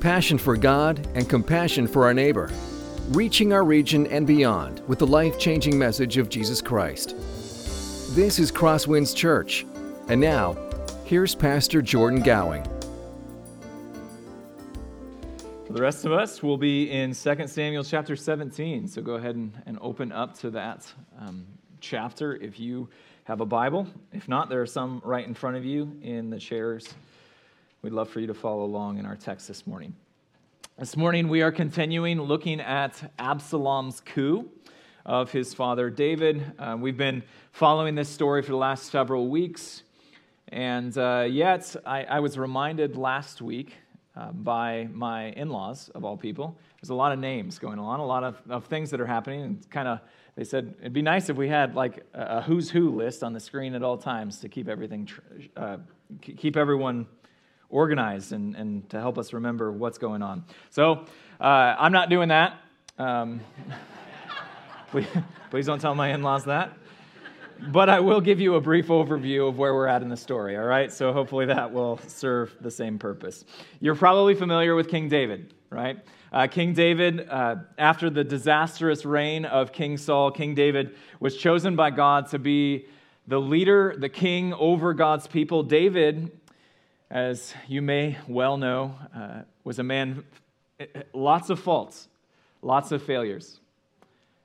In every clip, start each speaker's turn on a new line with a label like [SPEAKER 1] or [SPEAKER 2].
[SPEAKER 1] passion for God, and compassion for our neighbor, reaching our region and beyond with the life changing message of Jesus Christ. This is Crosswinds Church. And now, here's Pastor Jordan Gowing.
[SPEAKER 2] For the rest of us, we'll be in 2 Samuel chapter 17. So go ahead and, and open up to that um, chapter if you have a Bible. If not, there are some right in front of you in the chairs. We'd love for you to follow along in our text this morning. This morning, we are continuing looking at Absalom's coup of his father David. Uh, we've been following this story for the last several weeks. And uh, yet, I, I, was reminded last week uh, by my in laws, of all people. There's a lot of names going on, a lot of, of things that are happening, and kind of they said it'd be nice if we had like a who's who list on the screen at all times to keep everything, uh, keep everyone organized and, and to help us remember what's going on. So uh, I'm not doing that. Um, please, please don't tell my in laws that. But I will give you a brief overview of where we're at in the story, all right? So hopefully that will serve the same purpose. You're probably familiar with King David, right? Uh, King David, uh, after the disastrous reign of King Saul, King David was chosen by God to be the leader, the king over God's people. David, as you may well know, uh, was a man, lots of faults, lots of failures.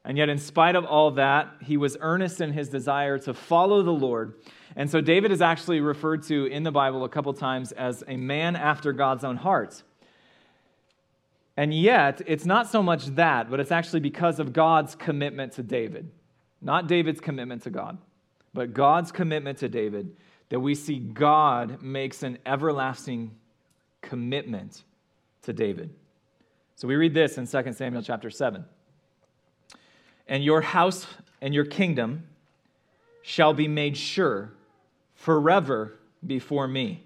[SPEAKER 2] And yet, in spite of all that, he was earnest in his desire to follow the Lord. And so, David is actually referred to in the Bible a couple times as a man after God's own heart. And yet, it's not so much that, but it's actually because of God's commitment to David. Not David's commitment to God, but God's commitment to David that we see God makes an everlasting commitment to David. So we read this in 2 Samuel chapter 7. And your house and your kingdom shall be made sure forever before me.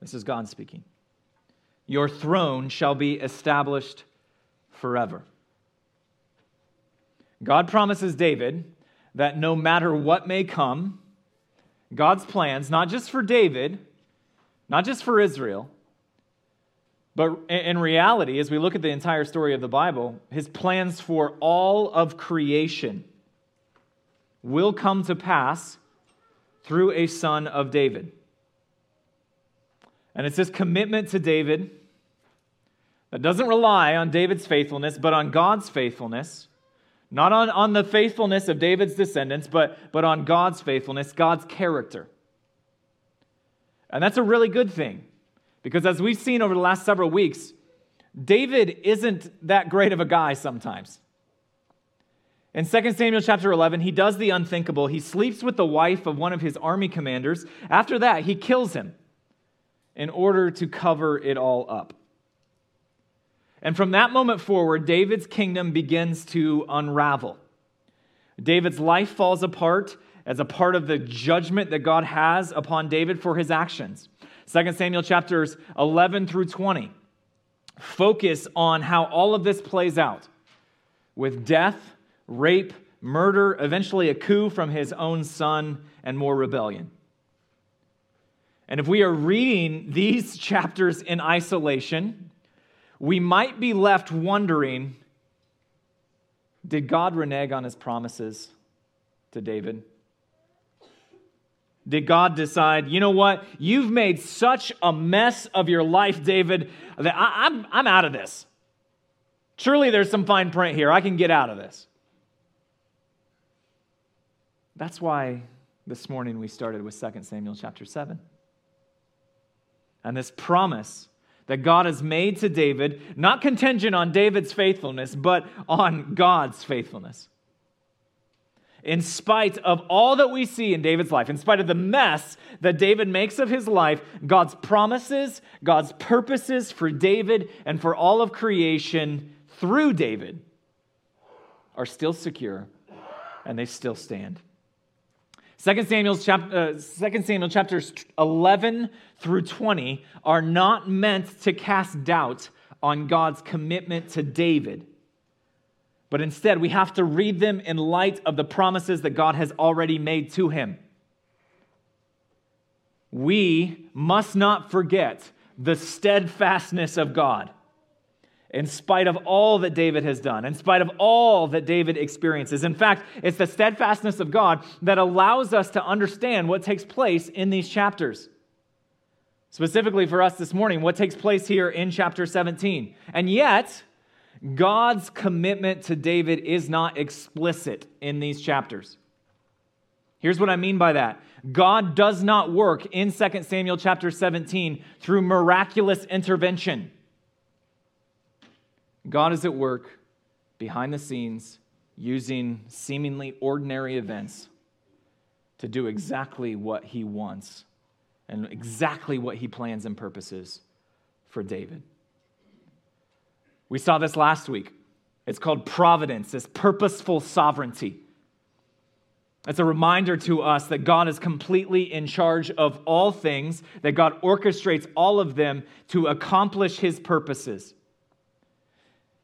[SPEAKER 2] This is God speaking. Your throne shall be established forever. God promises David that no matter what may come, God's plans, not just for David, not just for Israel, but in reality, as we look at the entire story of the Bible, his plans for all of creation will come to pass through a son of David. And it's this commitment to David that doesn't rely on David's faithfulness, but on God's faithfulness. Not on, on the faithfulness of David's descendants, but, but on God's faithfulness, God's character. And that's a really good thing. Because as we've seen over the last several weeks, David isn't that great of a guy sometimes. In 2 Samuel chapter 11, he does the unthinkable. He sleeps with the wife of one of his army commanders. After that, he kills him in order to cover it all up. And from that moment forward, David's kingdom begins to unravel. David's life falls apart as a part of the judgment that God has upon David for his actions. 2 Samuel chapters 11 through 20 focus on how all of this plays out with death, rape, murder, eventually a coup from his own son, and more rebellion. And if we are reading these chapters in isolation, we might be left wondering did God renege on his promises to David? Did God decide, you know what? You've made such a mess of your life, David, that I, am I'm, I'm out of this. Surely there's some fine print here. I can get out of this. That's why this morning we started with 2 Samuel chapter 7. And this promise that God has made to David, not contingent on David's faithfulness, but on God's faithfulness. In spite of all that we see in David's life, in spite of the mess that David makes of his life, God's promises, God's purposes for David and for all of creation through David are still secure and they still stand. 2 Samuel, chapter, uh, 2 Samuel chapters 11 through 20 are not meant to cast doubt on God's commitment to David. But instead, we have to read them in light of the promises that God has already made to him. We must not forget the steadfastness of God. In spite of all that David has done, in spite of all that David experiences. In fact, it's the steadfastness of God that allows us to understand what takes place in these chapters. Specifically for us this morning, what takes place here in chapter 17. And yet, God's commitment to David is not explicit in these chapters. Here's what I mean by that God does not work in 2 Samuel chapter 17 through miraculous intervention. God is at work behind the scenes using seemingly ordinary events to do exactly what he wants and exactly what he plans and purposes for David. We saw this last week. It's called providence, this purposeful sovereignty. It's a reminder to us that God is completely in charge of all things, that God orchestrates all of them to accomplish his purposes.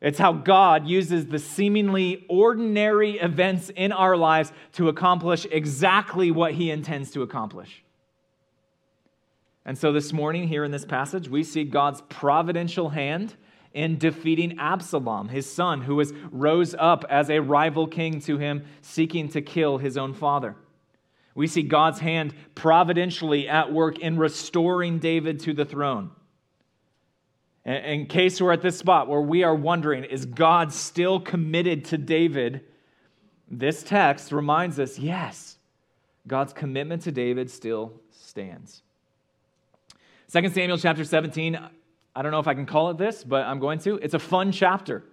[SPEAKER 2] It's how God uses the seemingly ordinary events in our lives to accomplish exactly what he intends to accomplish. And so this morning, here in this passage, we see God's providential hand in defeating Absalom, his son, who was rose up as a rival king to him, seeking to kill his own father. We see God's hand providentially at work in restoring David to the throne. In case we're at this spot where we are wondering, is God still committed to David? This text reminds us yes, God's commitment to David still stands. 2 Samuel chapter 17, I don't know if I can call it this, but I'm going to. It's a fun chapter.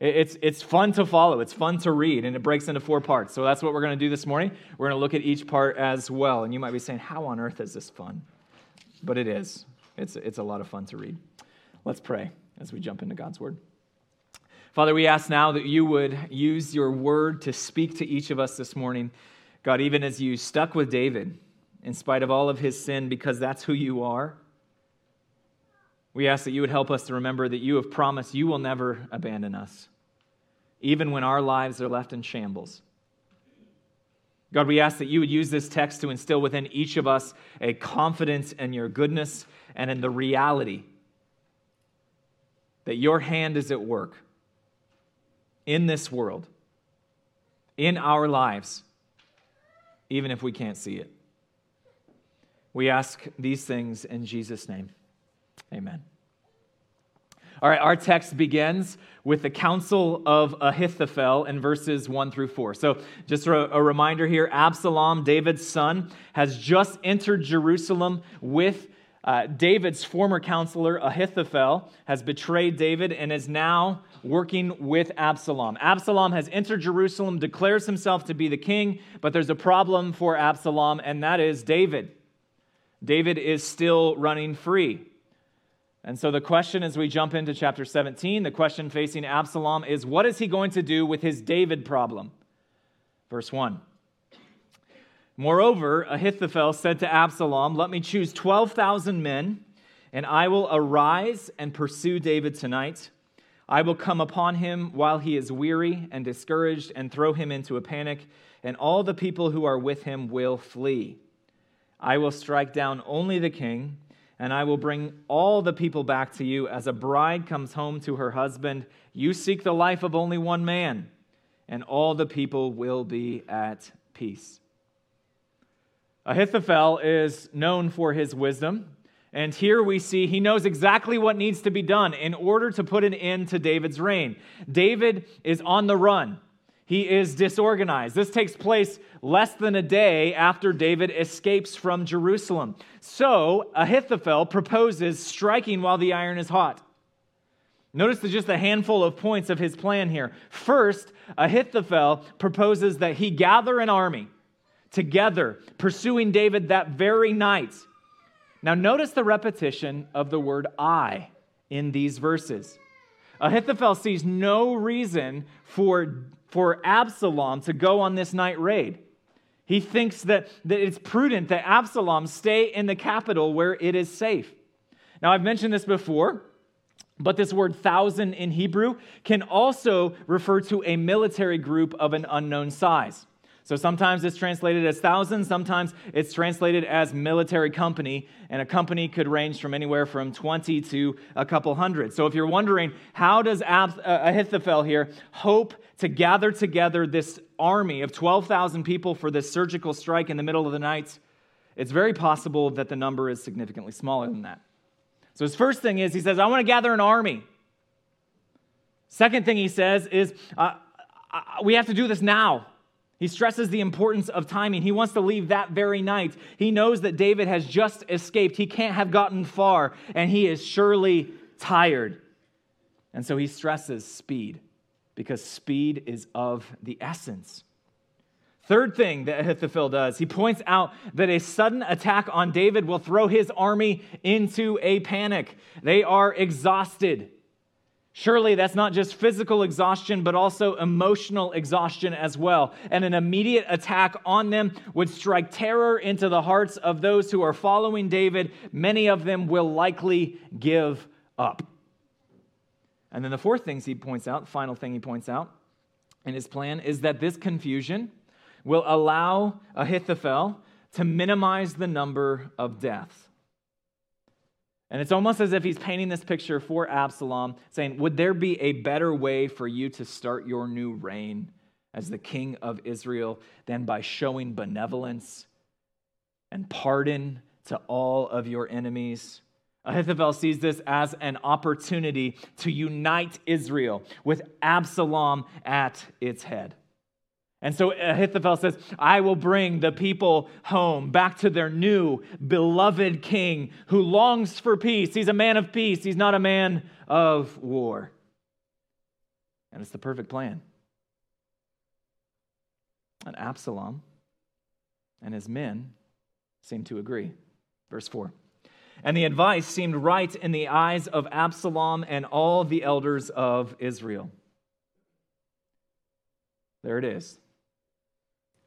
[SPEAKER 2] It's, it's fun to follow, it's fun to read, and it breaks into four parts. So that's what we're going to do this morning. We're going to look at each part as well. And you might be saying, How on earth is this fun? But it is. It's, it's a lot of fun to read. Let's pray as we jump into God's word. Father, we ask now that you would use your word to speak to each of us this morning. God, even as you stuck with David in spite of all of his sin, because that's who you are. We ask that you would help us to remember that you have promised you will never abandon us, even when our lives are left in shambles. God, we ask that you would use this text to instill within each of us a confidence in your goodness and in the reality that your hand is at work in this world, in our lives, even if we can't see it. We ask these things in Jesus' name. Amen. All right, our text begins with the counsel of Ahithophel in verses 1 through 4. So, just a, a, reminder here Absalom, David's son, has just entered Jerusalem with uh, David's former counselor, Ahithophel, has betrayed David and is now working with Absalom. Absalom has entered Jerusalem, declares himself to be the king, but there's a problem for Absalom, and that is David. David is still running free. And so the question as we jump into chapter 17, the question facing Absalom is what is he going to do with his David problem? Verse 1. Moreover, Ahithophel said to Absalom, Let me choose 12,000 men, and I will arise and pursue David tonight. I will come upon him while he is weary and discouraged and throw him into a panic, and all the people who are with him will flee. I will strike down only the king and I will bring all the people back to you as a bride comes home to her husband. You seek the life of only one man, and all the people will be at peace. Ahithophel is known for his wisdom, and here we see he knows exactly what needs to be done in order to put an end to David's reign. David is on the run. He is disorganized. This takes place less than a day after David escapes from Jerusalem. So Ahithophel proposes striking while the iron is hot. Notice just a handful of points of his plan here. First, Ahithophel proposes that he gather an army together, pursuing David that very night. Now, notice the repetition of the word I in these verses. Ahithophel sees no reason for for Absalom to go on this night raid. He thinks that, that it's prudent that Absalom stay in the capital where it is safe. Now, I've mentioned this before, but this word thousand in Hebrew can also refer to a military group of an unknown size. So sometimes it's translated as thousands, sometimes it's translated as military company, and a company could range from anywhere from 20 to a couple hundred. So if you're wondering, how does uh, Ahithophel here hope to gather together this army of 12,000 people for this surgical strike in the middle of the night? It's very possible that the number is significantly smaller than that. So his first thing is he says, I want to gather an army. Second thing he says is, uh, uh we have to do this now. He stresses the importance of timing. He wants to leave that very night. He knows that David has just escaped. He can't have gotten far, and he is surely tired. And so he stresses speed because speed is of the essence. Third thing that Ahithophel does, he points out that a sudden attack on David will throw his army into a panic. They are exhausted. Surely that's not just physical exhaustion, but also emotional exhaustion as well. And an immediate attack on them would strike terror into the hearts of those who are following David. Many of them will likely give up. And then the fourth thing he points out, the final thing he points out in his plan, is that this confusion will allow Ahithophel to minimize the number of deaths. And it's almost as if he's painting this picture for Absalom, saying, Would there be a better way for you to start your new reign as the king of Israel than by showing benevolence and pardon to all of your enemies? Ahithophel sees this as an opportunity to unite Israel with Absalom at its head. And so Ahithophel says, I will bring the people home back to their new beloved king who longs for peace. He's a man of peace, he's not a man of war. And it's the perfect plan. And Absalom and his men seem to agree. Verse 4. And the advice seemed right in the eyes of Absalom and all the elders of Israel. There it is.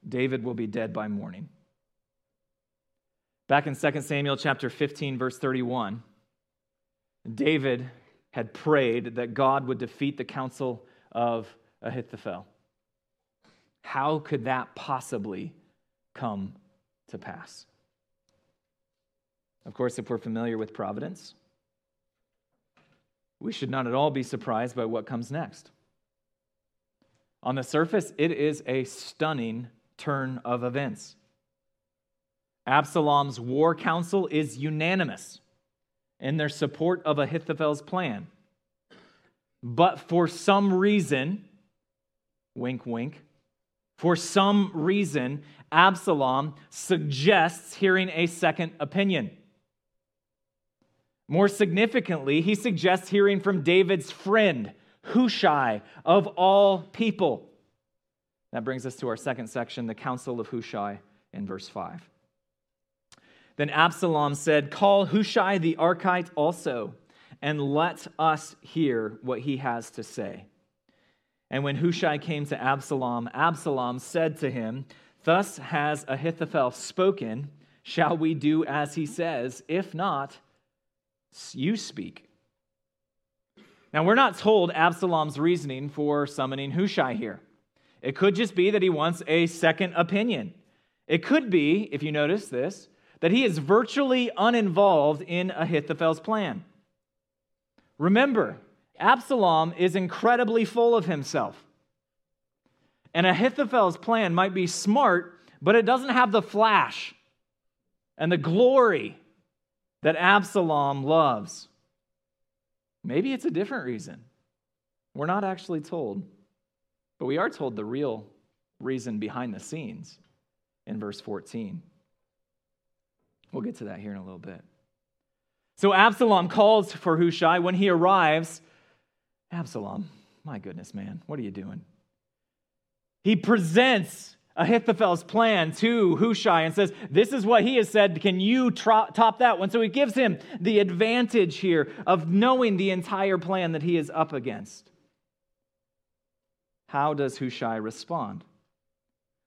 [SPEAKER 2] David will be dead by morning. Back in 2 Samuel chapter 15 verse 31, David had prayed that God would defeat the counsel of Ahithophel. How could that possibly come to pass? Of course, if we're familiar with providence, we should not at all be surprised by what comes next. On the surface, it is a stunning turn of events. Absalom's war council is unanimous in their support of Ahithophel's plan. But for some reason, wink, wink, for some reason, Absalom suggests hearing a second opinion. More significantly, he suggests hearing from David's friend, Hushai, of all people. That brings us to our second section, the counsel of Hushai in verse 5. Then Absalom said, Call Hushai the Archite also, and let us hear what he has to say. And when Hushai came to Absalom, Absalom said to him, Thus has Ahithophel spoken. Shall we do as he says? If not, you speak. Now, we're not told Absalom's reasoning for summoning Hushai here. It could just be that he wants a second opinion. It could be, if you notice this, that he is virtually uninvolved in Ahithophel's plan. Remember, Absalom is incredibly full of himself. And Ahithophel's plan might be smart, but it doesn't have the flash and the glory that Absalom loves. Maybe it's a different reason. We're not actually told. But we are told the real reason behind the scenes in verse 14. We'll get to that here in a little bit. So Absalom calls for Hushai. When he arrives, Absalom, my goodness, man, what are you doing? He presents Ahithophel's plan to Hushai and says, This is what he has said. Can you top that one? So he gives him the advantage here of knowing the entire plan that he is up against. How does Hushai respond?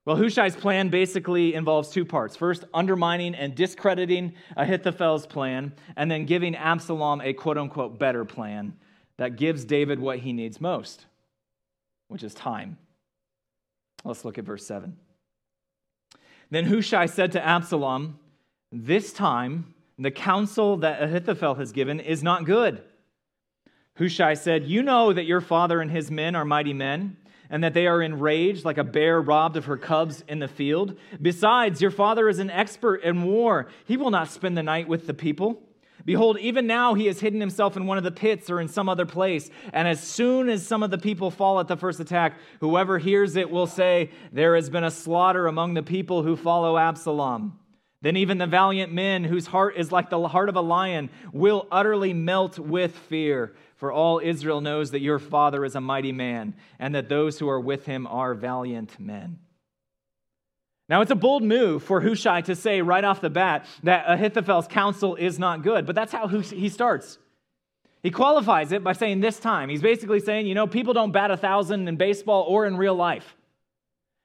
[SPEAKER 2] Well, Hushai's plan basically involves two parts. First, undermining and discrediting Ahithophel's plan, and then giving Absalom a quote unquote better plan that gives David what he needs most, which is time. Let's look at verse 7. Then Hushai said to Absalom, This time the counsel that Ahithophel has given is not good. Hushai said, You know that your father and his men are mighty men, and that they are enraged like a bear robbed of her cubs in the field. Besides, your father is an expert in war. He will not spend the night with the people. Behold, even now he has hidden himself in one of the pits or in some other place. And as soon as some of the people fall at the first attack, whoever hears it will say, There has been a slaughter among the people who follow Absalom. Then even the valiant men, whose heart is like the heart of a lion, will utterly melt with fear. For all Israel knows that your father is a mighty man, and that those who are with him are valiant men. Now, it's a bold move for Hushai to say right off the bat that Ahithophel's counsel is not good, but that's how he starts. He qualifies it by saying this time. He's basically saying, you know, people don't bat a thousand in baseball or in real life.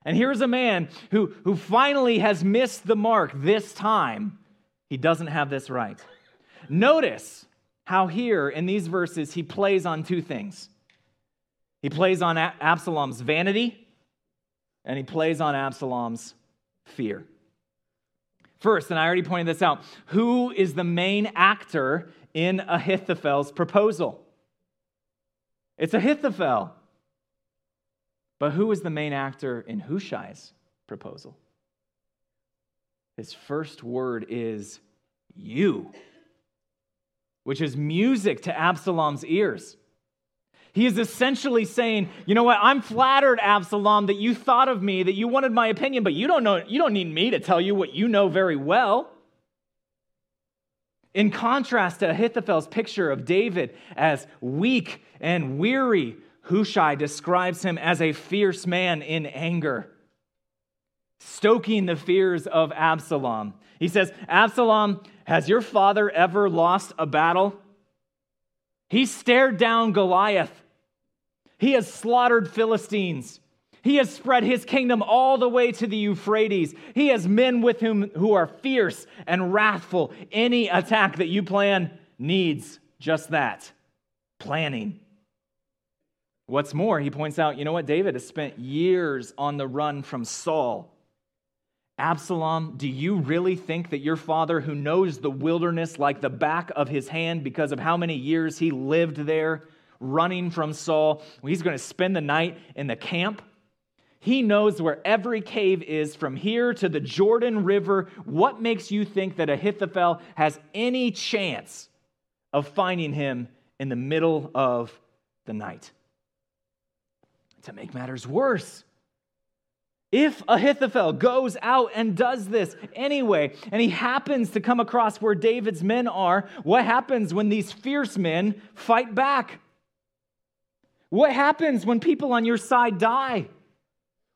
[SPEAKER 2] And here's a man who, who finally has missed the mark this time. He doesn't have this right. Notice how here in these verses he plays on two things. He plays on Absalom's vanity and he plays on Absalom's fear. First, and I already pointed this out, who is the main actor in Ahithophel's proposal? It's Ahithophel. But who is the main actor in Hushai's proposal? His first word is you, which is music to Absalom's ears. He is essentially saying, you know what, I'm flattered, Absalom, that you thought of me, that you wanted my opinion, but you don't know, you don't need me to tell you what you know very well. In contrast to Ahithophel's picture of David as weak and weary, Hushai describes him as a fierce man in anger, stoking the fears of Absalom. He says, Absalom, has your father ever lost a battle? He stared down Goliath. He has slaughtered Philistines. He has spread his kingdom all the way to the Euphrates. He has men with him who are fierce and wrathful. Any attack that you plan needs just that planning. What's more, he points out, you know what? David has spent years on the run from Saul. Absalom, do you really think that your father, who knows the wilderness like the back of his hand because of how many years he lived there running from Saul, he's going to spend the night in the camp? He knows where every cave is from here to the Jordan River. What makes you think that Ahithophel has any chance of finding him in the middle of the night? To make matters worse, if Ahithophel goes out and does this anyway, and he happens to come across where David's men are, what happens when these fierce men fight back? What happens when people on your side die?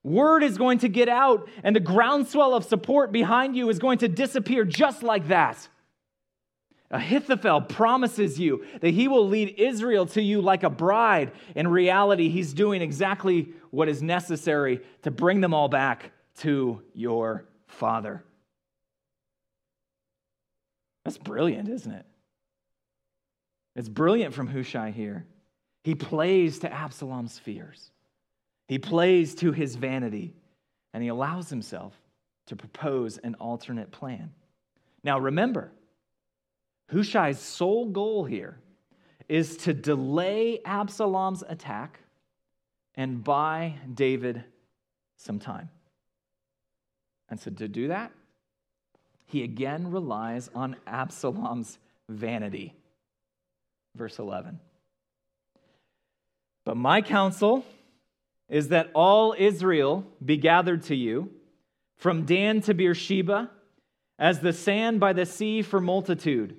[SPEAKER 2] Word is going to get out, and the groundswell of support behind you is going to disappear just like that. Ahithophel promises you that he will lead Israel to you like a bride. In reality, he's doing exactly what is necessary to bring them all back to your father. That's brilliant, isn't it? It's brilliant from Hushai here. He plays to Absalom's fears, he plays to his vanity, and he allows himself to propose an alternate plan. Now, remember, Hushai's sole goal here is to delay Absalom's attack and buy David some time. And so to do that, he again relies on Absalom's vanity. Verse 11. But my counsel is that all Israel be gathered to you, from Dan to Beersheba, as the sand by the sea for multitude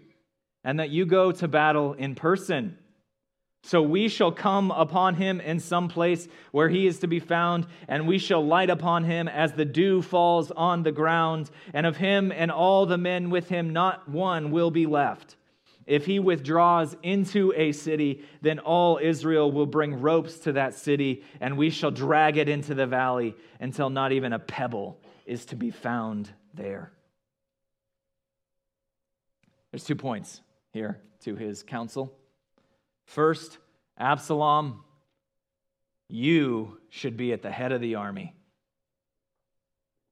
[SPEAKER 2] and that you go to battle in person. So we shall come upon him in some place where he is to be found, and we shall light upon him as the dew falls on the ground, and of him and all the men with him not one will be left. If he withdraws into a city, then all Israel will bring ropes to that city, and we shall drag it into the valley until not even a pebble is to be found there. There's two points here to his counsel. First, Absalom, you should be at the head of the army.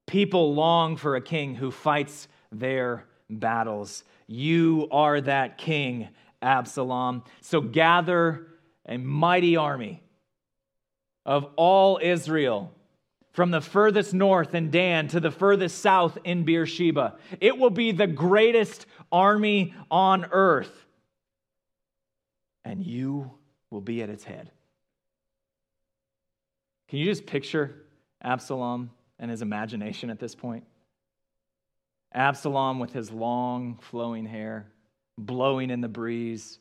[SPEAKER 2] People long for a king who fights their battles. You are that king, Absalom. So gather a mighty army of all Israel from the furthest north in Dan to the furthest south in Beersheba. It will be the greatest army on earth, and you will be at its head. Can you just picture Absalom and his imagination at this point? Absalom with his long flowing hair, blowing in the breeze,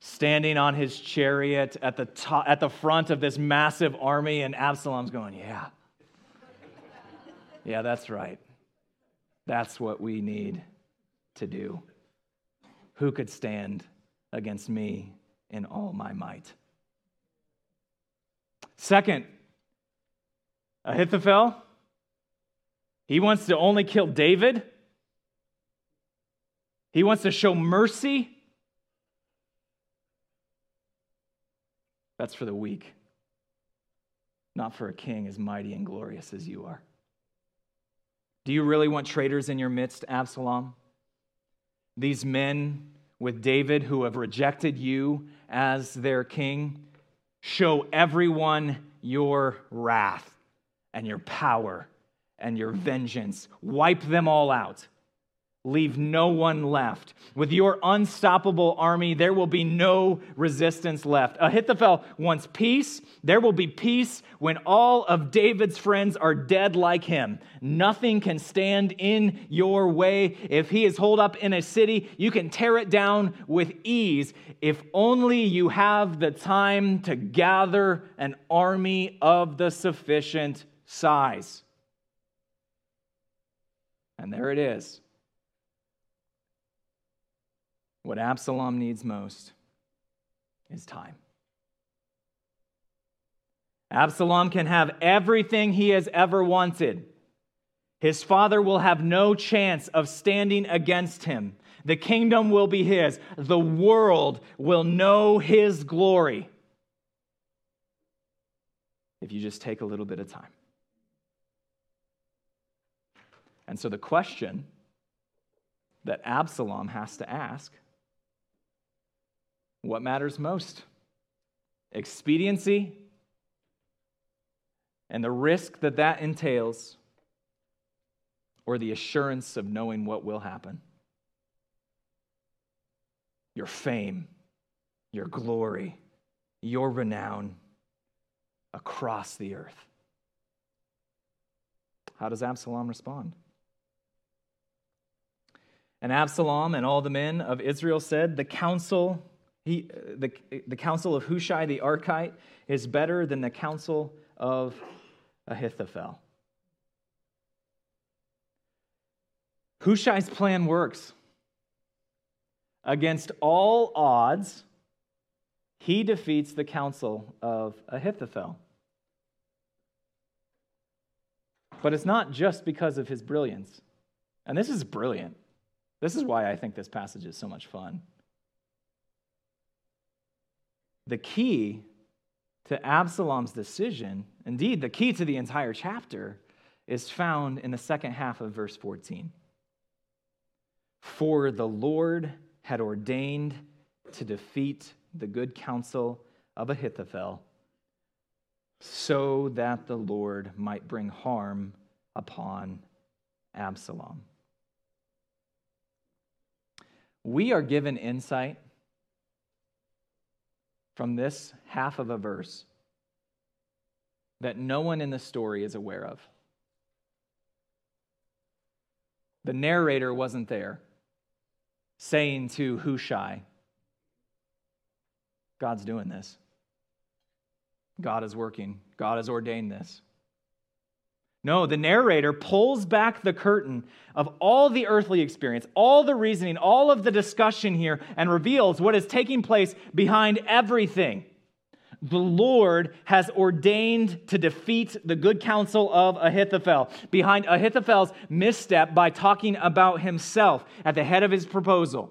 [SPEAKER 2] standing on his chariot at the, top, at the front of this massive army, and Absalom's going, Yeah, yeah, that's right. That's what we need to do. Who could stand against me in all my might? Second, Ahithophel, he wants to only kill David. He wants to show mercy. That's for the weak, not for a king as mighty and glorious as you are. Do you really want traitors in your midst, Absalom? These men with David who have rejected you as their king show everyone your wrath and your power and your vengeance. Wipe them all out. Leave no one left. With your unstoppable army, there will be no resistance left. Ahithophel wants peace. There will be peace when all of David's friends are dead like him. Nothing can stand in your way. If he is holed up in a city, you can tear it down with ease if only you have the time to gather an army of the sufficient size. And there it is. What Absalom needs most is time. Absalom can have everything he has ever wanted. His father will have no chance of standing against him. The kingdom will be his. The world will know his glory if you just take a little bit of time. And so the question that Absalom has to ask what matters most? Expediency and the risk that that entails, or the assurance of knowing what will happen? Your fame, your glory, your renown across the earth. How does Absalom respond? And Absalom and all the men of Israel said, The counsel he, uh, the, uh, the counsel of Hushai the Archite is better than the counsel of Ahithophel. Hushai's plan works. Against all odds, he defeats the counsel of Ahithophel. But it's not just because of his brilliance. And this is brilliant. This is why I think this passage is so much fun. The key to Absalom's decision, indeed, the key to the entire chapter, is found in the second half of verse 14. For the Lord had ordained to defeat the good counsel of Ahithophel, so that the Lord might bring harm upon Absalom. We are given insight from this half of a verse that no one in the story is aware of. The narrator wasn't there saying to Hushai, God's doing this. God is working. God has ordained this. No, the narrator pulls back the curtain of all the earthly experience, all the reasoning, all of the discussion here, and reveals what is taking place behind everything. The Lord has ordained to defeat the good counsel of Ahithophel. Behind Ahithophel's misstep by talking about himself at the head of his proposal.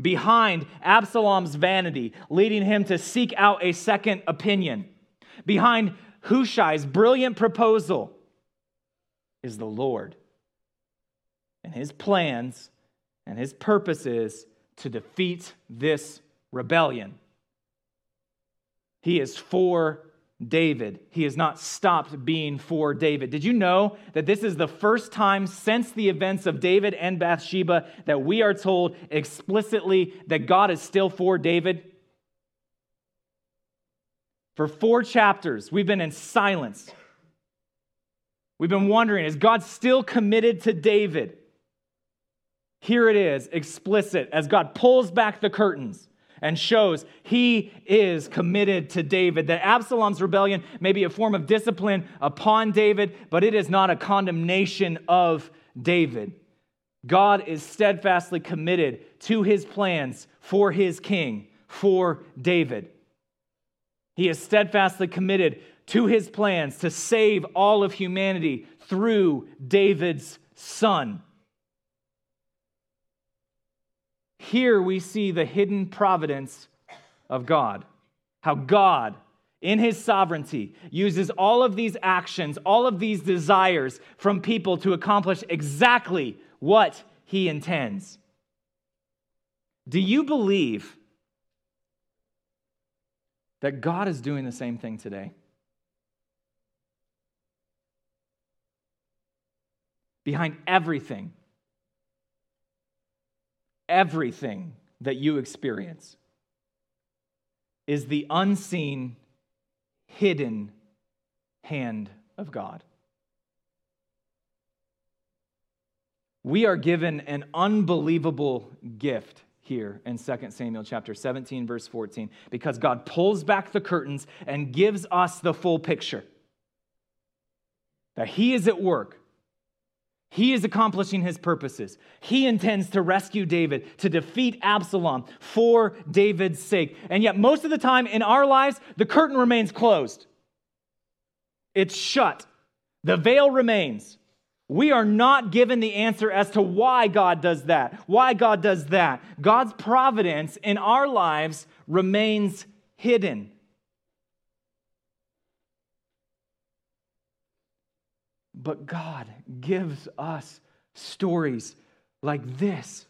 [SPEAKER 2] Behind Absalom's vanity, leading him to seek out a second opinion. Behind Hushai's brilliant proposal is the Lord. And his plans and his purpose is to defeat this rebellion. He is for David. He has not stopped being for David. Did you know that this is the first time since the events of David and Bathsheba that we are told explicitly that God is still for David? For four chapters, we've been in silence. We've been wondering is God still committed to David? Here it is, explicit, as God pulls back the curtains and shows he is committed to David. That Absalom's rebellion may be a form of discipline upon David, but it is not a condemnation of David. God is steadfastly committed to his plans for his king, for David. He is steadfastly committed to his plans to save all of humanity through David's son. Here we see the hidden providence of God. How God, in his sovereignty, uses all of these actions, all of these desires from people to accomplish exactly what he intends. Do you believe that God is doing the same thing today? Behind everything everything that you experience is the unseen, hidden hand of God. We are given an unbelievable gift here in 2 Samuel chapter 17 verse 14 because God pulls back the curtains and gives us the full picture. That he is at work he is accomplishing his purposes. He intends to rescue David, to defeat Absalom for David's sake. And yet, most of the time in our lives, the curtain remains closed. It's shut. The veil remains. We are not given the answer as to why God does that, why God does that. God's providence in our lives remains hidden. But God gives us stories like this,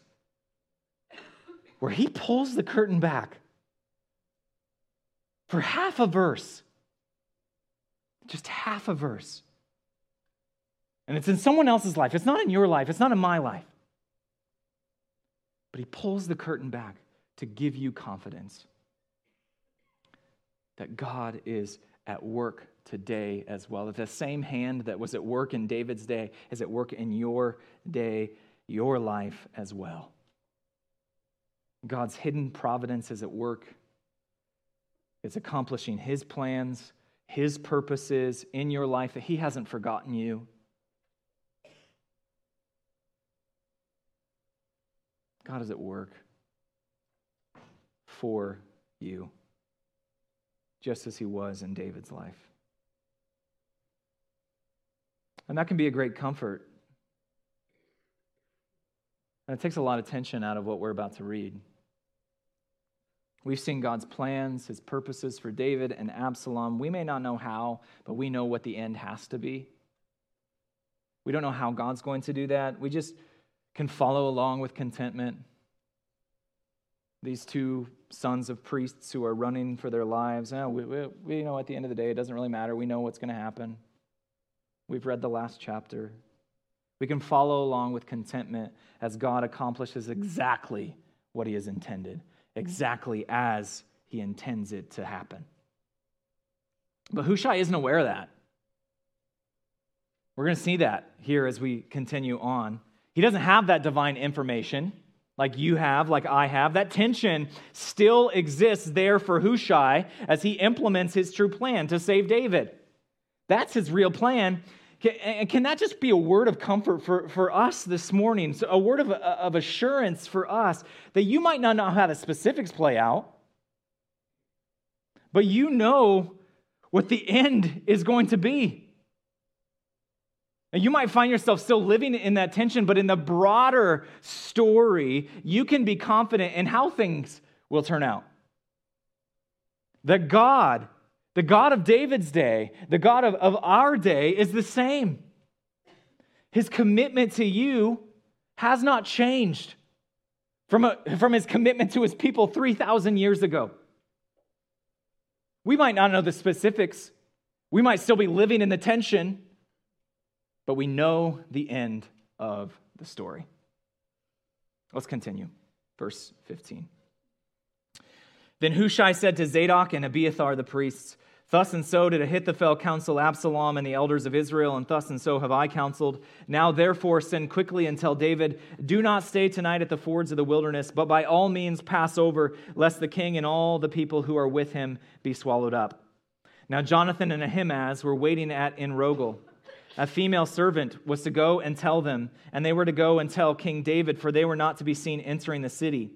[SPEAKER 2] where He pulls the curtain back for half a verse, just half a verse. And it's in someone else's life. It's not in your life, it's not in my life. But He pulls the curtain back to give you confidence that God is at work today as well. That the same hand that was at work in David's day is at work in your day, your life as well. God's hidden providence is at work. It's accomplishing his plans, his purposes in your life, that he hasn't forgotten you. God is at work for you just as he was in David's life. And that can be a great comfort. And it takes a lot of tension out of what we're about to read. We've seen God's plans, his purposes for David and Absalom. We may not know how, but we know what the end has to be. We don't know how God's going to do that. We just can follow along with contentment. These two sons of priests who are running for their lives. Oh, we, we, we know at the end of the day, it doesn't really matter. We know what's going to happen. We've read the last chapter. We can follow along with contentment as God accomplishes exactly what he has intended, exactly as he intends it to happen. But Hushai isn't aware of that. We're going to see that here as we continue on. He doesn't have that divine information like you have, like I have, that tension still exists there for Hushai as he implements his true plan to save David. That's his real plan. Can, can that just be a word of comfort for, for us this morning? So a word of, of assurance for us that you might not know how the specifics play out, but you know what the end is going to be. And you might find yourself still living in that tension, but in the broader story, you can be confident in how things will turn out. That God, the God of David's day, the God of, of our day, is the same. His commitment to you has not changed from, a, from his commitment to his people 3,000 years ago. We might not know the specifics, we might still be living in the tension, but we know the end of the story. Let's continue. Verse 15. Then Hushai said to Zadok and Abiathar the priests, Thus and so did Ahithophel counsel Absalom and the elders of Israel, and thus and so have I counseled. Now therefore send quickly and tell David, Do not stay tonight at the fords of the wilderness, but by all means pass over, lest the king and all the people who are with him be swallowed up. Now Jonathan and Ahimaaz were waiting at Enrogel. A female servant was to go and tell them, and they were to go and tell King David, for they were not to be seen entering the city.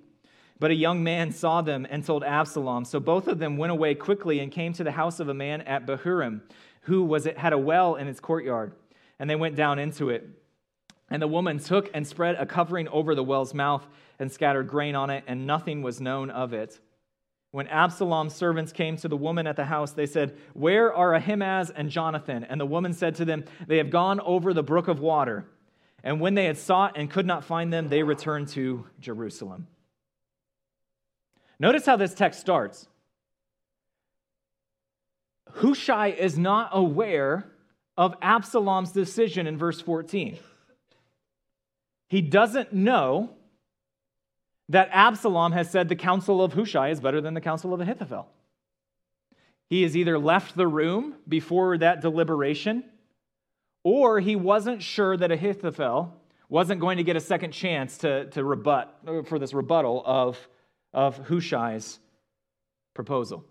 [SPEAKER 2] But a young man saw them and told Absalom. So both of them went away quickly and came to the house of a man at Bahurim, who was, it, had a well in its courtyard. And they went down into it. And the woman took and spread a covering over the well's mouth and scattered grain on it, and nothing was known of it. When Absalom's servants came to the woman at the house, they said, Where are Ahimaaz and Jonathan? And the woman said to them, They have gone over the brook of water. And when they had sought and could not find them, they returned to Jerusalem. Notice how this text starts. Hushai is not aware of Absalom's decision in verse 14. He doesn't know that Absalom has said the counsel of Hushai is better than the counsel of Ahithophel. He has either left the room before that deliberation, or he wasn't sure that Ahithophel wasn't going to get a second chance to, to rebut for this rebuttal of of Hushai's proposal.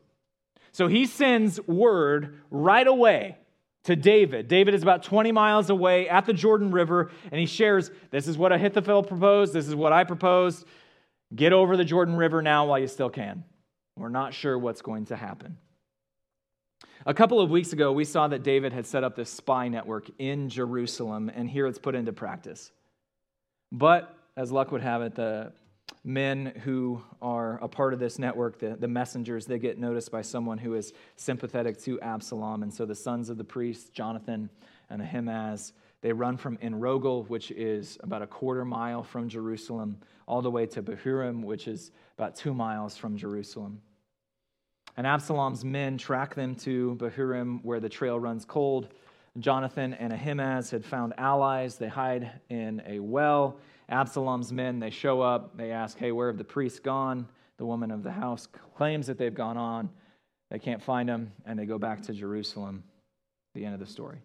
[SPEAKER 2] So he sends word right away to David. David is about 20 miles away at the Jordan River, and he shares this is what Ahithophel proposed, this is what I proposed. Get over the Jordan River now while you still can. We're not sure what's going to happen. A couple of weeks ago, we saw that David had set up this spy network in Jerusalem, and here it's put into practice. But as luck would have it, the men who are a part of this network, the, the messengers, they get noticed by someone who is sympathetic to Absalom. And so the sons of the priests, Jonathan and Ahimaaz, they run from Enrogel, which is about a quarter mile from Jerusalem, all the way to Bahurim, which is about two miles from Jerusalem. And Absalom's men track them to Bahurim, where the trail runs cold. Jonathan and Ahimaaz had found allies. They hide in a well Absalom's men, they show up, they ask, Hey, where have the priests gone? The woman of the house claims that they've gone on. They can't find them, and they go back to Jerusalem. The end of the story.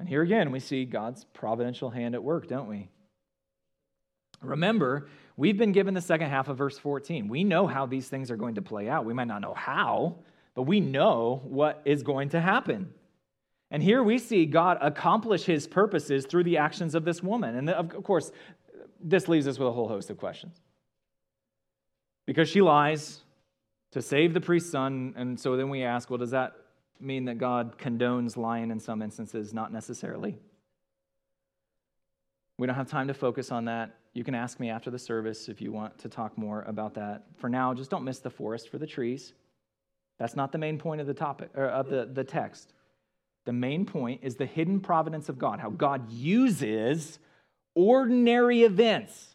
[SPEAKER 2] And here again, we see God's providential hand at work, don't we? Remember, we've been given the second half of verse 14. We know how these things are going to play out. We might not know how, but we know what is going to happen. And here we see God accomplish his purposes through the actions of this woman. And of course, this leaves us with a whole host of questions. Because she lies to save the priest's son, and so then we ask, well, does that mean that God condones lying in some instances? Not necessarily. We don't have time to focus on that. You can ask me after the service if you want to talk more about that. For now, just don't miss the forest for the trees. That's not the main point of the topic or of the, the text. The main point is the hidden providence of God, how God uses ordinary events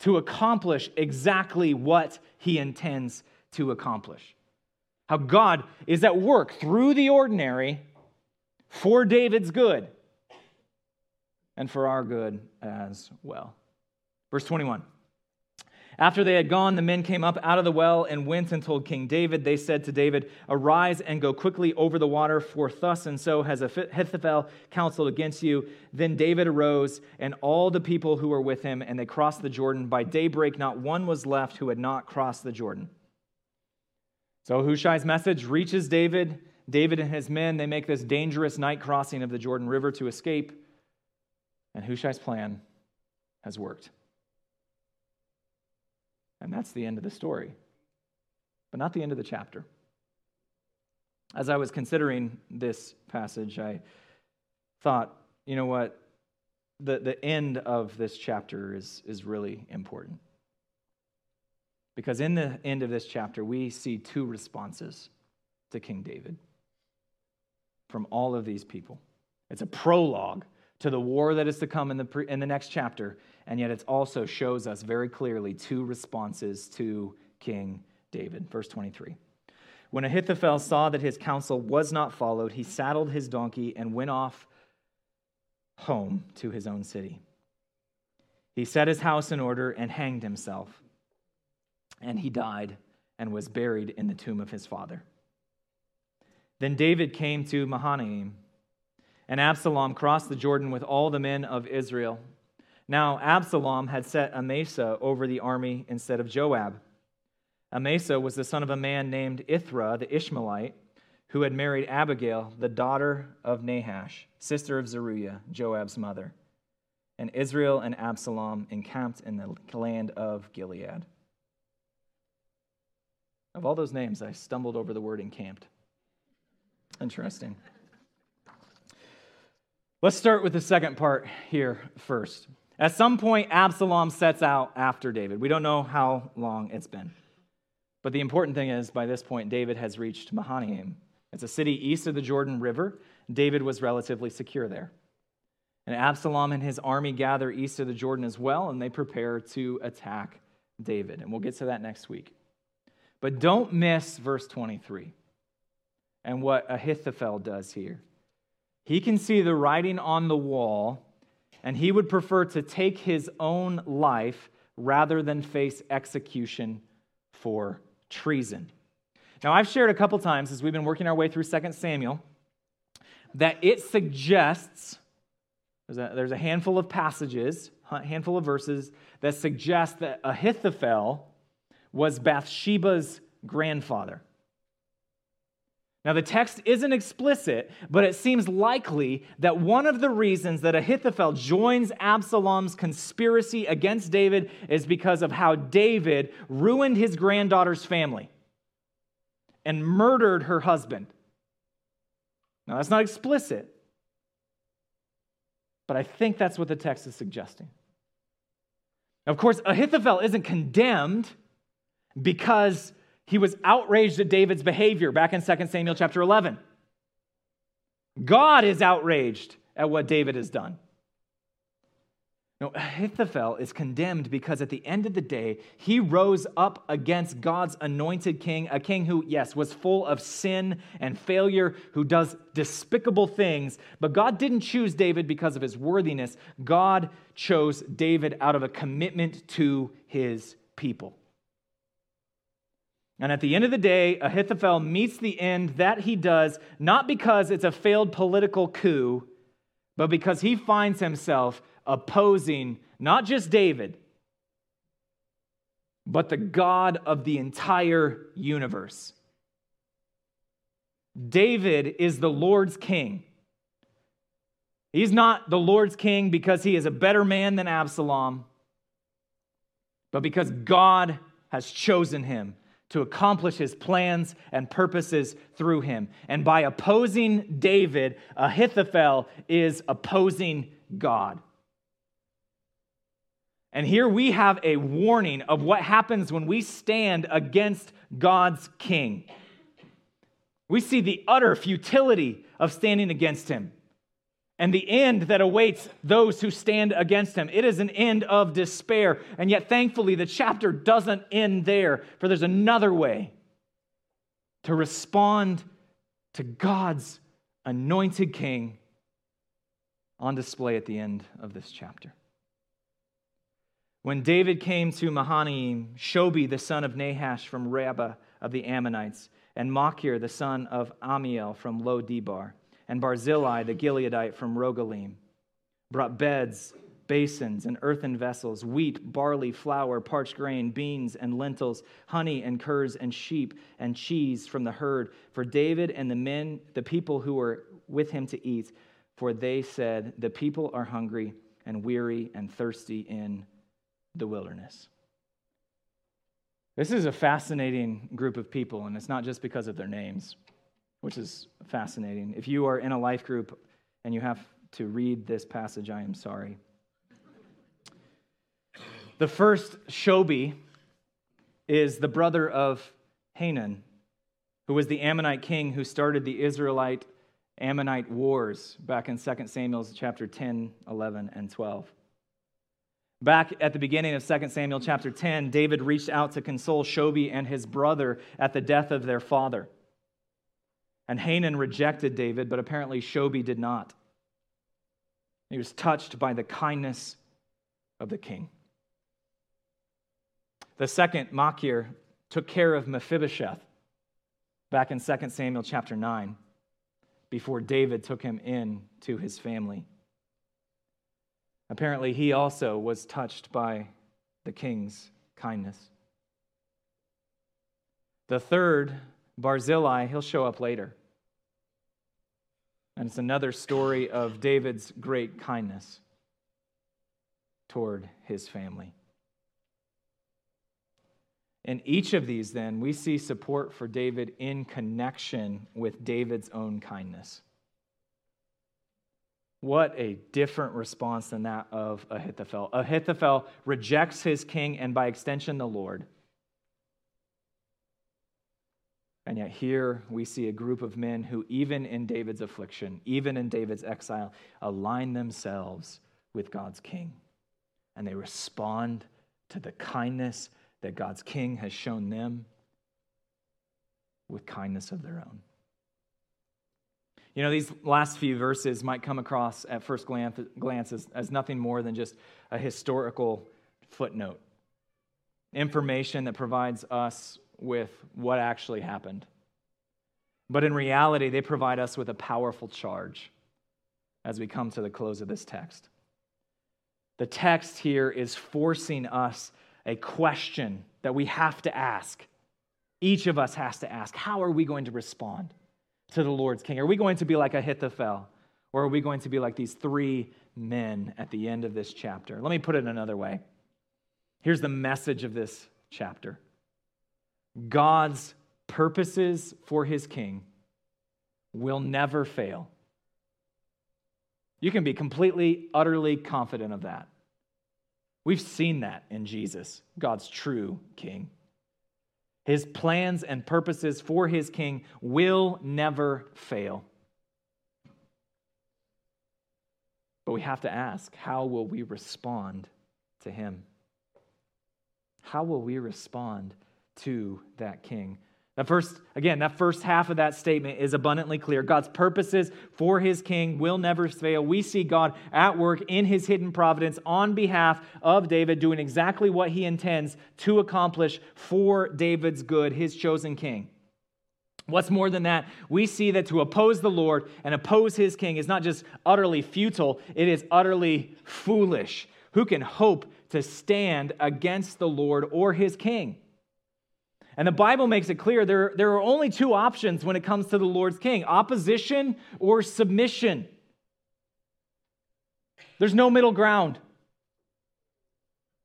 [SPEAKER 2] to accomplish exactly what he intends to accomplish. How God is at work through the ordinary for David's good and for our good as well. Verse 21. After they had gone, the men came up out of the well and went and told King David. They said to David, Arise and go quickly over the water, for thus and so has Ahithophel counseled against you. Then David arose and all the people who were with him, and they crossed the Jordan. By daybreak, not one was left who had not crossed the Jordan. So Hushai's message reaches David. David and his men, they make this dangerous night crossing of the Jordan River to escape. And Hushai's plan has worked. And that's the end of the story, but not the end of the chapter. As I was considering this passage, I thought, you know what? The, the end of this chapter is, is really important. Because in the end of this chapter, we see two responses to King David from all of these people. It's a prologue to the war that is to come in the, pre- in the next chapter, and yet it also shows us very clearly two responses to King David. Verse 23. When Ahithophel saw that his counsel was not followed, he saddled his donkey and went off home to his own city. He set his house in order and hanged himself. And he died and was buried in the tomb of his father. Then David came to Mahanaim, and Absalom crossed the Jordan with all the men of Israel. Now, Absalom had set Amasa over the army instead of Joab. Amasa was the son of a man named Ithra the Ishmaelite, who had married Abigail, the daughter of Nahash, sister of Zeruiah, Joab's mother. And Israel and Absalom encamped in the land of Gilead. Of all those names, I stumbled over the word encamped. Interesting. Let's start with the second part here first. At some point, Absalom sets out after David. We don't know how long it's been. But the important thing is, by this point, David has reached Mahanaim. It's a city east of the Jordan River. David was relatively secure there. And Absalom and his army gather east of the Jordan as well, and they prepare to attack David. And we'll get to that next week. But don't miss verse 23 and what Ahithophel does here. He can see the writing on the wall, and he would prefer to take his own life rather than face execution for treason. Now, I've shared a couple times as we've been working our way through 2 Samuel that it suggests there's a, there's a handful of passages, a handful of verses that suggest that Ahithophel was Bathsheba's grandfather. Now, the text isn't explicit, but it seems likely that one of the reasons that Ahithophel joins Absalom's conspiracy against David is because of how David ruined his granddaughter's family and murdered her husband. Now, that's not explicit, but I think that's what the text is suggesting. Of course, Ahithophel isn't condemned because he was outraged at David's behavior back in 2 Samuel chapter 11. God is outraged at what David has done. Now, Ahithophel is condemned because at the end of the day, he rose up against God's anointed king, a king who, yes, was full of sin and failure, who does despicable things. But God didn't choose David because of his worthiness. God chose David out of a commitment to his people. And at the end of the day, Ahithophel meets the end that he does, not because it's a failed political coup, but because he finds himself opposing not just David, but the God of the entire universe. David is the Lord's king. He's not the Lord's king because he is a better man than Absalom, but because God has chosen him to accomplish his plans and purposes through him. And by opposing David, Ahithophel is opposing God. And here we have a warning of what happens when we stand against God's king. We see the utter futility of standing against him and the end that awaits those who stand against him. It is an end of despair. And yet, thankfully, the chapter doesn't end there, for there's another way to respond to God's anointed king on display at the end of this chapter. When David came to Mahanaim, Shobi, the son of Nahash from Rabbah of the Ammonites, and Machir, the son of Amiel from Lo Debar, and Barzillai the Gileadite from Rogelim, brought beds, basins, and earthen vessels, wheat, barley, flour, parched grain, beans, and lentils, honey, and curs, and sheep, and cheese from the herd, for David and the men, the people who were with him to eat. For they said, The people are hungry and weary and thirsty in the wilderness. This is a fascinating group of people, and it's not just because of their names which is fascinating. If you are in a life group and you have to read this passage, I am sorry. The first Shobi is the brother of Hanan, who was the Ammonite king who started the Israelite Ammonite wars back in 2 Samuel chapter 10, 11, and 12. Back at the beginning of 2 Samuel chapter 10, David reached out to console Shobi and his brother at the death of their father. And Hanan rejected David, but apparently Shobi did not. He was touched by the kindness of the king. The second Machir took care of Mephibosheth back in 2 Samuel chapter 9 before David took him in to his family. Apparently, he also was touched by the king's kindness. The third, Barzillai, he'll show up later. And it's another story of David's great kindness toward his family. In each of these, then, we see support for David in connection with David's own kindness. What a different response than that of Ahithophel. Ahithophel rejects his king and, by extension, the Lord. And yet, here we see a group of men who, even in David's affliction, even in David's exile, align themselves with God's king. And they respond to the kindness that God's king has shown them with kindness of their own. You know, these last few verses might come across at first glance, as, as nothing more than just a historical footnote, information that provides us with what actually happened. But in reality, they provide us with a powerful charge as we come to the close of this text. The text here is forcing us a question that we have to ask. Each of us has to ask how are we going to respond? to the Lord's king? Are we going to be like Ahithophel? Or are we going to be like these three men at the end of this chapter? Let me put it another way. Here's the message of this chapter God's purposes for his king will never fail. You can be completely, utterly confident of that. We've seen that in Jesus, God's true king. His plans and purposes for his king will never fail. But we have to ask how will we respond to him? How will we respond to that king? That first, again, that first half of that statement is abundantly clear. God's purposes for his king will never fail. We see God at work in his hidden providence on behalf of David, doing exactly what he intends to accomplish for David's good, his chosen king. What's more than that, we see that to oppose the Lord and oppose his king is not just utterly futile, it is utterly foolish. Who can hope to stand against the Lord or his king? And the Bible makes it clear there, there are only two options when it comes to the Lord's king opposition or submission. There's no middle ground.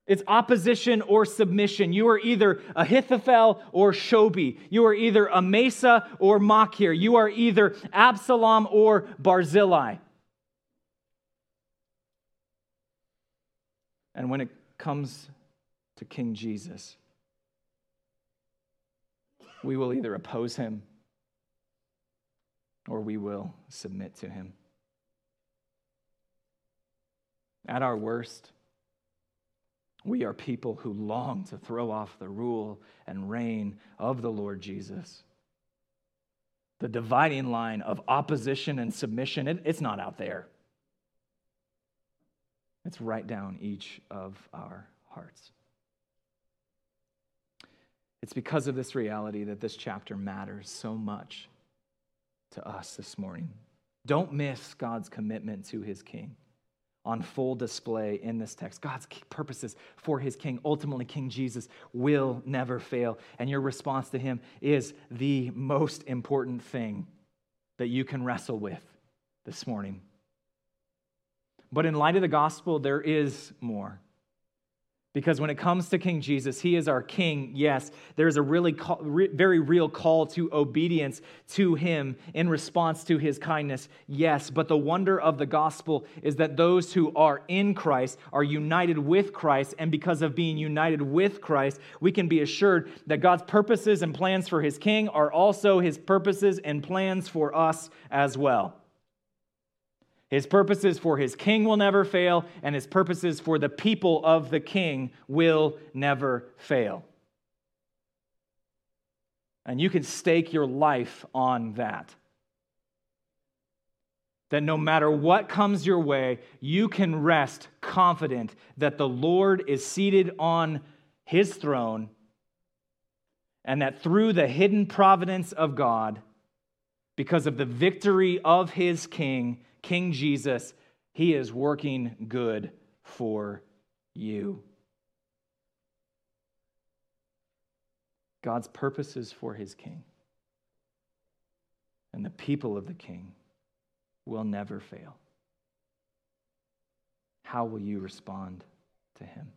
[SPEAKER 2] It's opposition or submission. You are either Ahithophel or Shobi. You are either Amasa or Machir. You are either Absalom or Barzillai. And when it comes to King Jesus, we will either oppose him or we will submit to him. At our worst, we are people who long to throw off the rule and reign of the Lord Jesus. The dividing line of opposition and submission, it, it's not out there. It's right down each of our hearts. It's because of this reality that this chapter matters so much to us this morning. Don't miss God's commitment to his king on full display in this text. God's purposes for his king, ultimately, King Jesus, will never fail. And your response to him is the most important thing that you can wrestle with this morning. But in light of the gospel, there is more. Because when it comes to King Jesus, he is our king. Yes, there is a really call, re, very real call to obedience to him in response to his kindness. Yes, but the wonder of the gospel is that those who are in Christ are united with Christ, and because of being united with Christ, we can be assured that God's purposes and plans for his king are also his purposes and plans for us as well. His purposes for his king will never fail, and his purposes for the people of the king will never fail. And you can stake your life on that. That no matter what comes your way, you can rest confident that the Lord is seated on his throne, and that through the hidden providence of God, because of the victory of his king, King Jesus, he is working good for you. God's purposes for his king and the people of the king will never fail. How will you respond to him?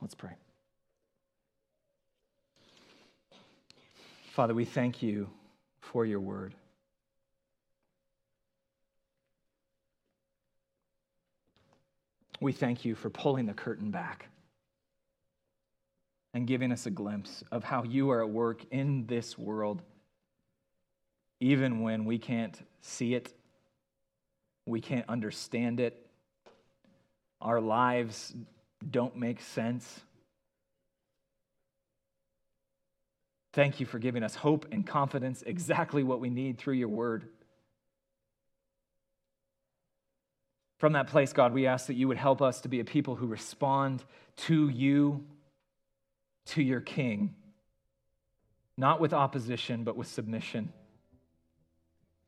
[SPEAKER 2] Let's pray. Father, we thank you for your word. We thank you for pulling the curtain back and giving us a glimpse of how you are at work in this world, even when we can't see it, we can't understand it, our lives don't make sense. Thank you for giving us hope and confidence, exactly what we need through your word. From that place, God, we ask that you would help us to be a people who respond to you, to your King, not with opposition, but with submission.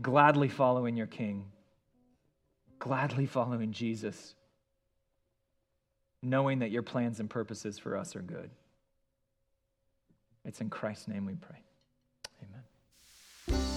[SPEAKER 2] Gladly following your King, gladly following Jesus, knowing that your plans and purposes for us are good. It's in Christ's name we pray.